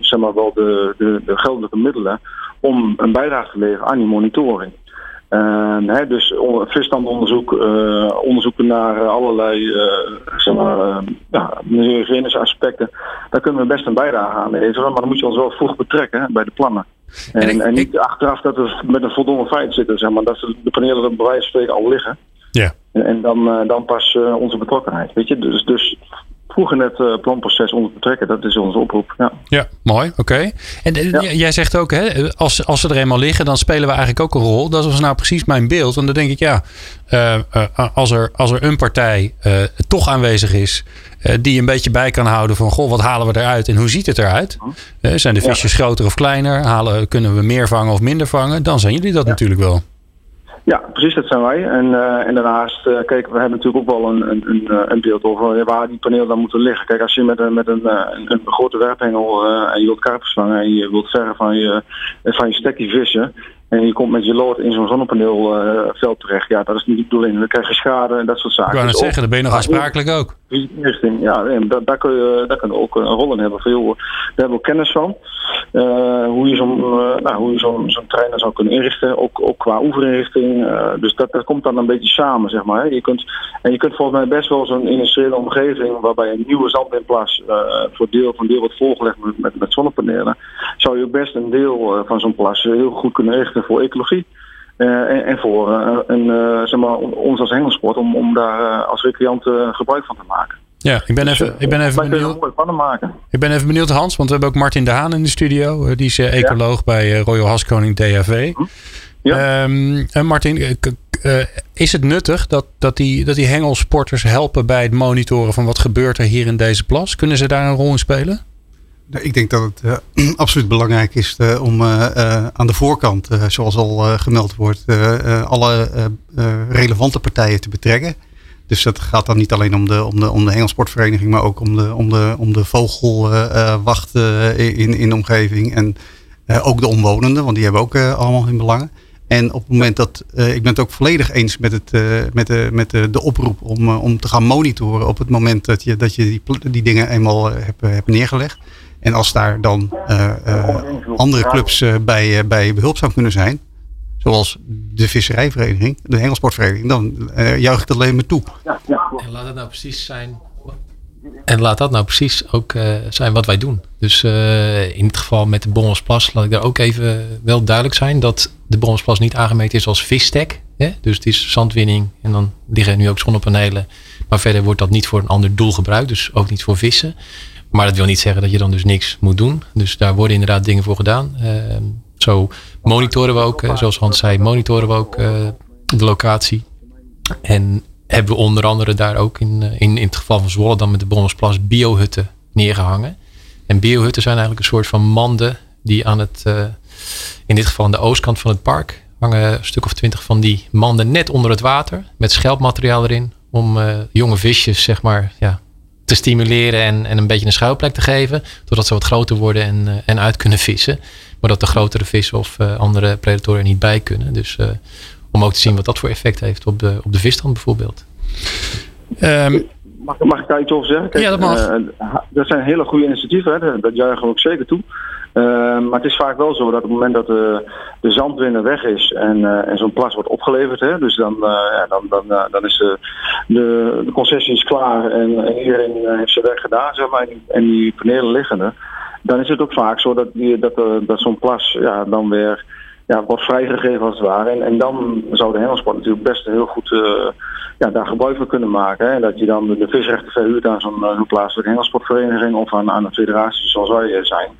Speaker 5: zeg maar wel de, de, de geldelijke middelen om een bijdrage te leveren aan die monitoring. Uh, hè, dus visstandonderzoek, uh, onderzoeken naar allerlei uh, zeg maar, ja, aspecten. Daar kunnen we best een bijdrage aan leveren, maar dan moet je ons wel vroeg betrekken bij de plannen. En, en, niet achteraf dat we met een voldoende feit zitten, zeg maar, dat de panelen er bij wijze van spreken al liggen. Ja. En, en dan, dan pas onze betrokkenheid. Weet je? Dus, dus vroeg in het uh, planproces onder betrekken. Dat is onze oproep. Ja,
Speaker 1: ja mooi. Oké. En eh, jij zegt ook, hè, als, als ze er eenmaal liggen, dan spelen we eigenlijk ook een rol. Dat was nou precies mijn beeld. Want dan denk ik, ja, uh, als, er, als er een partij toch aanwezig is. die een beetje bij kan houden van, goh, wat halen we eruit en hoe ziet het eruit? Mhm. zijn de visjes groter of kleiner? Halen, kunnen we meer vangen of minder vangen? Dan zijn jullie dat natuurlijk wel.
Speaker 5: Ja, precies, dat zijn wij. En, uh, en daarnaast, uh, kijk, we hebben natuurlijk ook wel een, een, een, eh, een beeld over waar die panelen dan moeten liggen. Kijk, als je met een, met een, een, een grote werphengel en je wilt karpers vangen en je wilt vergen van je, van je stekkie vissen, en je komt met je lood in zo'n zonnepaneelveld terecht. Ja, dat is niet de bedoeling. Dan krijg je schade en dat soort zaken.
Speaker 1: Ik wou net dus zeggen, dan ben je nog aansprakelijk ook.
Speaker 5: Ja, daar, daar, kun je, daar kun je ook een rol in hebben. Veel, daar hebben we kennis van. Uh, hoe je zo'n uh, nou, zo'n trainer zou kunnen inrichten. Ook, qua oefeninrichting. Uh, dus dat, dat komt dan een beetje samen, zeg maar. Hè. Je kunt, en je kunt volgens mij best wel zo'n industriële omgeving... waarbij een nieuwe zandwindplas voor deel van deel wordt volgelegd met, met, zonnepanelen... zou je ook best een deel van zo'n plas heel goed kunnen richten voor ecologie. En, en, voor een, zeg maar, ons als hengelsport om, om daar als recreant gebruik van te maken.
Speaker 1: Ja, ik ben dus, even, ik ben even benieuwd.
Speaker 5: maken.
Speaker 1: Ik ben even benieuwd, Hans, want we hebben ook Martin de Haan in de studio. die is ecoloog bij Royal Haskoning DHV. Hm? Ja. Um, en Martin, is het nuttig dat, dat, die, dat die hengelsporters helpen bij het monitoren van wat gebeurt er hier in deze plas? Kunnen ze daar een rol in spelen?
Speaker 4: Ik denk dat het uh, absoluut belangrijk is uh, om uh, aan de voorkant, zoals al gemeld wordt, alle relevante partijen te betrekken. Dus dat gaat dan niet alleen om de, om de, om de hengelsportvereniging, maar ook om de, om de, om de vogelwacht in, in de omgeving. En ook de omwonenden, want die hebben ook allemaal hun belangen. En op het moment dat, ik ben het ook volledig eens met, het, met, de, met de, de oproep om, om te gaan monitoren op het moment dat je, dat je die, die dingen eenmaal hebt, hebt neergelegd. En als daar dan andere clubs bij, bij behulpzaam kunnen zijn, zoals de visserijvereniging, de hengelsportvereniging, dan juich ik dat alleen maar toe.
Speaker 3: En laat het nou precies zijn. En laat dat nou precies ook zijn wat wij doen. Dus in het geval met de Bommelsplas, laat ik daar ook even wel duidelijk zijn dat de Bommelsplas niet aangemeten is als visstek. Hè? Dus het is zandwinning en dan liggen nu ook zonnepanelen Maar verder wordt dat niet voor een ander doel gebruikt. Dus ook niet voor vissen. Maar dat wil niet zeggen dat je dan dus niks moet doen. Dus daar worden inderdaad dingen voor gedaan. Zo monitoren we ook, zoals Hans zei, monitoren we ook de locatie. En hebben we onder andere daar ook in, in, in het geval van Zwolle dan met de Bommersplas biohutten neergehangen. En biohutten zijn eigenlijk een soort van manden die aan het, uh, in dit geval aan de oostkant van het park, hangen een stuk of twintig van die manden net onder het water met schelpmateriaal erin. Om jonge visjes, zeg maar, ja, te stimuleren en, en een beetje een schuilplek te geven. Totdat ze wat groter worden en, en uit kunnen vissen. Maar dat de grotere vissen of andere predatoren er niet bij kunnen. Dus om ook te zien wat dat voor effect heeft op de, op de visstand bijvoorbeeld.
Speaker 5: Um, mag, mag ik daar iets over zeggen?
Speaker 1: Kijk, ja, dat mag.
Speaker 5: Uh, dat zijn hele goede initiatieven, hè? dat juichen we ook zeker toe. Uh, maar het is vaak wel zo dat op het moment dat de, de zandwinner weg is en, uh, en zo'n plas wordt opgeleverd, hè, dus dan, ja, dan, dan, dan is de, de, de concessie is klaar en, en iedereen heeft zijn werk gedaan, zeg maar, en die, en die panelen liggen er. Dan is het ook vaak zo dat, die, dat, dat zo'n plas ja, dan weer ja, wordt vrijgegeven als het ware. En, en dan zou de hengelsport natuurlijk best heel goed uh, ja, daar gebruik van kunnen maken. Hè. Dat je dan de, visrechten verhuurt aan zo'n uh, plaatselijke hengelsportvereniging of aan, aan een federatie zoals wij zijn.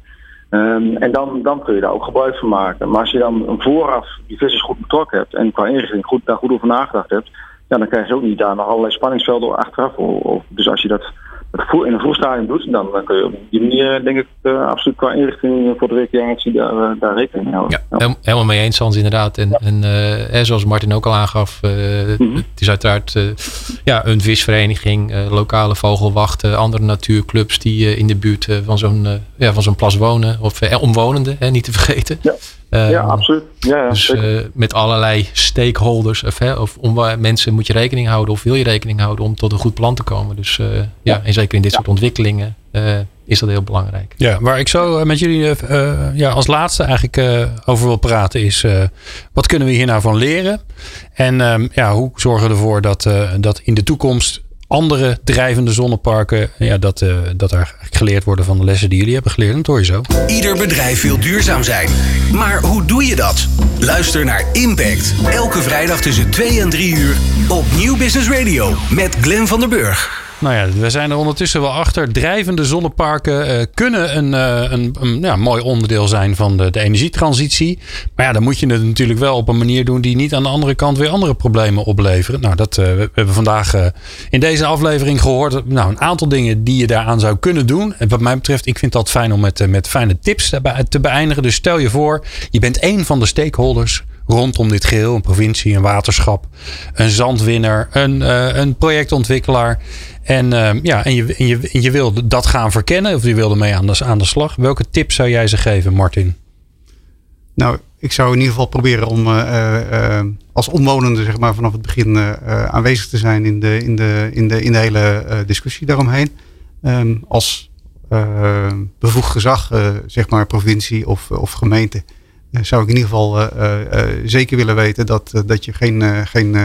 Speaker 5: Um, en dan, dan kun je daar ook gebruik van maken. Maar als je dan vooraf die vissers goed betrokken hebt en qua inrichting goed, daar goed over nagedacht hebt, ja, dan krijg je ook niet daar nog allerlei spanningsvelden achteraf. Of, dus als je dat in een vroegstadium doet, dan kun je op die manier denk ik uh, absoluut qua inrichting voor de recreatie daar, uh, daar rekening mee houden.
Speaker 3: Ja, ja. helemaal mee eens Hans inderdaad. En, en uh, zoals Martin ook al aangaf, -hmm. het is uiteraard ja, een visvereniging, lokale vogelwachten, andere natuurclubs die in de buurt van zo'n ja, van zo'n plas wonen. Of omwonenden, hè, niet te vergeten.
Speaker 5: Ja. Um, ja, absoluut. Ja, ja,
Speaker 3: dus uh, met allerlei stakeholders of, hè, of om, mensen moet je rekening houden of wil je rekening houden om tot een goed plan te komen. Dus uh, ja. ja, en zeker in dit soort ontwikkelingen uh, is dat heel belangrijk.
Speaker 1: Ja, waar ik zo met jullie ja, als laatste eigenlijk over wil praten is wat kunnen we hier nou van leren? En um, ja, hoe zorgen we ervoor dat, dat in de toekomst andere drijvende zonneparken, ja, dat, uh, dat er geleerd worden van de lessen die jullie hebben geleerd. Dat hoor je zo.
Speaker 2: Ieder bedrijf wil duurzaam zijn. Maar hoe doe je dat? Luister naar Impact. Elke vrijdag tussen 2 en 3 uur op Nieuw Business Radio met Glenn van der Burg.
Speaker 1: Nou ja, we zijn er ondertussen wel achter. Drijvende zonneparken uh, kunnen een, uh, een, een ja, mooi onderdeel zijn van de, de, energietransitie. Maar ja, dan moet je het natuurlijk wel op een manier doen die niet aan de andere kant weer andere problemen opleveren. Nou, dat, uh, we hebben vandaag in deze aflevering gehoord. Nou, een aantal dingen die je daaraan zou kunnen doen. En wat mij betreft, ik vind dat fijn om met, met fijne tips te, beëindigen. Dus stel je voor, je bent een van de stakeholders rondom dit geheel. Een provincie, een waterschap, een zandwinner, een, een projectontwikkelaar. En, uh, ja, en, je, en, je, je wilde dat gaan verkennen of je wilde mee aan de, aan de slag. Welke tips zou jij ze geven, Martin?
Speaker 4: Nou, ik zou in ieder geval proberen om uh, uh, als omwonende zeg maar, vanaf het begin aanwezig te zijn in de, in de, in de, in de hele discussie daaromheen. Um, als bevoegd gezag, zeg maar provincie of, of gemeente, zou ik in ieder geval zeker willen weten dat, dat je geen, geen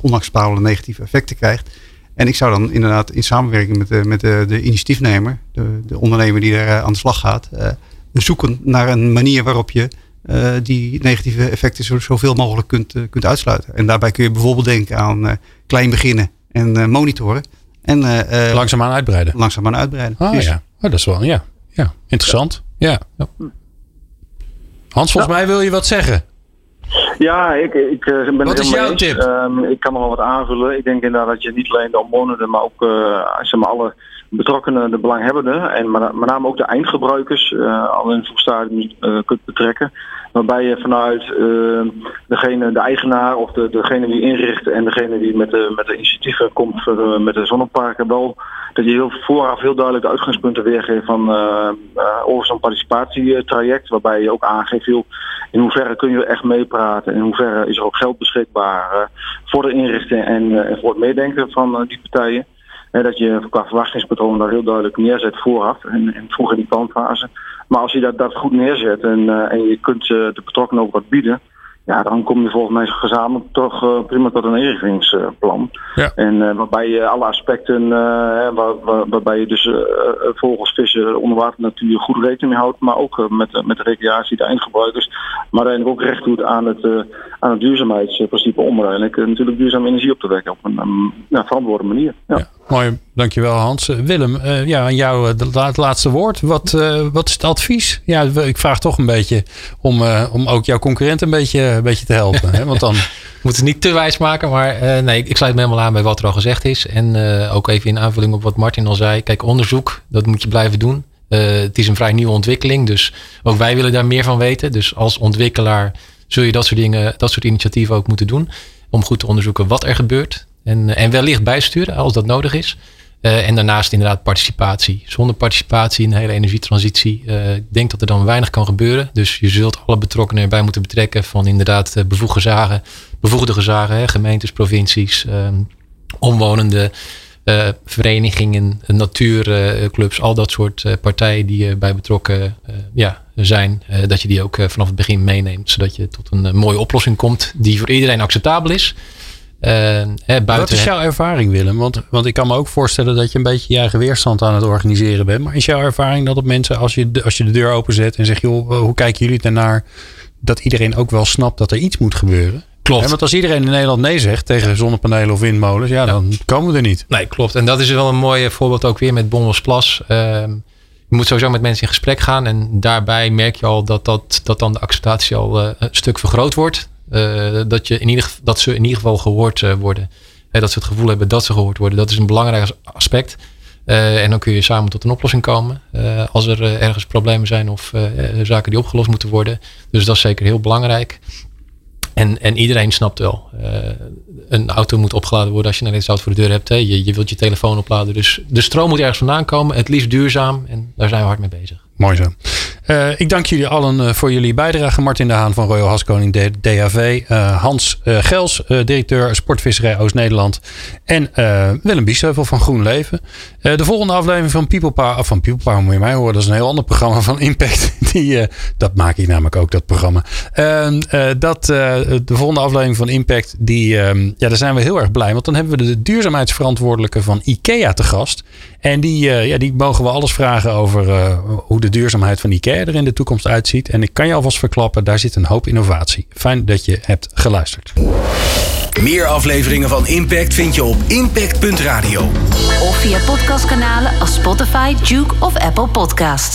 Speaker 4: onacceptabele negatieve effecten krijgt. En ik zou dan inderdaad in samenwerking met de, met de, de initiatiefnemer, de, de ondernemer die eh, aan de slag gaat, zoeken naar een manier waarop je uh, die negatieve effecten zo, zoveel mogelijk kunt, uh, kunt uitsluiten. En daarbij kun je bijvoorbeeld denken aan klein beginnen en monitoren. En,
Speaker 1: langzaamaan uitbreiden.
Speaker 4: Langzaamaan uitbreiden.
Speaker 1: Ah, ja. Oh, dat is wel, ja. ja. Interessant. Ja. ja. Hans, volgens mij wil je wat zeggen.
Speaker 5: Ja, ik, ik uh, ben
Speaker 1: Wat is jouw tip?
Speaker 5: Um, ik kan nog wel wat aanvullen. Ik denk inderdaad dat je niet alleen de omwonenden, maar ook uh, zeg maar alle betrokkenen, de belanghebbenden en met name ook de eindgebruikers uh, al in het stadium kunt betrekken. Waarbij je vanuit degene, de eigenaar of de, degene die inricht en degene die met de, met de initiatieven komt met de zonneparken wel dat je heel vooraf heel duidelijk de uitgangspunten weergeeft van uh, over zo'n participatietraject. Waarbij je ook aangeeft in hoeverre kun je echt meepraten. In hoeverre is er ook geld beschikbaar uh, voor de inrichting en, en voor het meedenken van die partijen. dat je qua verwachtingspatroon daar heel duidelijk neerzet vooraf en, en vroeg in die planfase. Maar als je dat, dat goed neerzet en, en je kunt de betrokkenen ook wat bieden ja, dan kom je volgens mij gezamenlijk toch uh, prima tot een inrichtingsplan. Ja. En uh, waarbij je alle aspecten, uh, waar, waar, waarbij je dus volgens vissen, onderwater natuur goed rekening mee houdt, maar ook met, met de recreatie, de eindgebruikers, maar eigenlijk ook recht doet aan het, aan het duurzaamheidsprincipe om uiteindelijk natuurlijk duurzame energie op te wekken op een, een verantwoorde manier. Ja. ja.
Speaker 1: Mooi, dankjewel Hans. Willem, ja, aan jou het laatste woord. Wat, wat is het advies? Ja, ik vraag toch een beetje om, om ook jouw concurrent een beetje, een beetje te helpen. hè? Want dan...
Speaker 3: We moeten het niet te wijs maken, maar nee, ik sluit me helemaal aan bij wat er al gezegd is. En ook even in aanvulling op wat Martin al zei. Kijk, onderzoek, dat moet je blijven doen. het is een vrij nieuwe ontwikkeling, dus ook wij willen daar meer van weten. Dus als ontwikkelaar zul je dat soort dingen, dat soort initiatieven ook moeten doen. Om goed te onderzoeken wat er gebeurt. En, en wellicht bijsturen als dat nodig is. Uh, en daarnaast inderdaad participatie. Zonder participatie in de hele energietransitie. Uh, ik denk dat er dan weinig kan gebeuren. Dus je zult alle betrokkenen erbij moeten betrekken. Van inderdaad bevoegde zagen, bevoegde gezagen, hè, gemeentes, provincies, um, omwonenden, verenigingen, natuurclubs. al dat soort partijen die erbij betrokken ja, zijn. dat je die ook vanaf het begin meeneemt. Zodat je tot een mooie oplossing komt die voor iedereen acceptabel is.
Speaker 1: Hè, buiten, Wat is jouw ervaring, Willem? Want, want ik kan me ook voorstellen dat je een beetje je eigen weerstand aan het organiseren bent. Maar is jouw ervaring dat op mensen, als je, de, als je de deur openzet en zegt, joh, hoe kijken jullie daarnaar? Dat iedereen ook wel snapt dat er iets moet gebeuren?
Speaker 3: Klopt.
Speaker 1: want als iedereen in Nederland nee zegt tegen zonnepanelen of windmolens, ja, dan komen we er niet.
Speaker 3: Nee, klopt. En dat is wel een mooi voorbeeld ook weer met Bommelsplas. Uh, je moet sowieso met mensen in gesprek gaan. En daarbij merk je al dat, dat, dat dan de acceptatie al uh, een stuk vergroot wordt. Uh, dat, je in ieder, dat ze in ieder geval gehoord uh, worden. Dat ze het gevoel hebben dat ze gehoord worden. Dat is een belangrijk aspect. Uh, en dan kun je samen tot een oplossing komen. als er ergens problemen zijn of zaken die opgelost moeten worden. Dus dat is zeker heel belangrijk. En, en iedereen snapt wel. een auto moet opgeladen worden als je een auto voor de deur hebt. Hè. Je, je wilt je telefoon opladen. Dus de stroom moet ergens vandaan komen. Het liefst duurzaam. En daar zijn we hard mee bezig.
Speaker 1: Mooi zo. Uh, ik dank jullie allen uh, voor jullie bijdrage. Martin de Haan van Royal Haskoning DHV. Uh, Hans Gels, directeur Sportvisserij Oost-Nederland. En Willem Biesheuvel van Groen Leven. de volgende aflevering van People Power. Van People Power moet je mij horen. Dat is een heel ander programma van Impact. Die, dat maak ik namelijk ook, dat programma. Ehm, dat, de volgende aflevering van Impact. Die, ehm, ja, daar zijn we heel erg blij. Want dan hebben we de duurzaamheidsverantwoordelijke van IKEA te gast. En die, ja, die mogen we alles vragen over hoe de duurzaamheid van IKEA er in de toekomst uitziet. En ik kan je alvast verklappen, daar zit een hoop innovatie. Fijn dat je hebt geluisterd.
Speaker 2: Meer afleveringen van Impact vind je op impact.radio.
Speaker 6: Of via podcastkanalen als Spotify, Duke of Apple Podcast.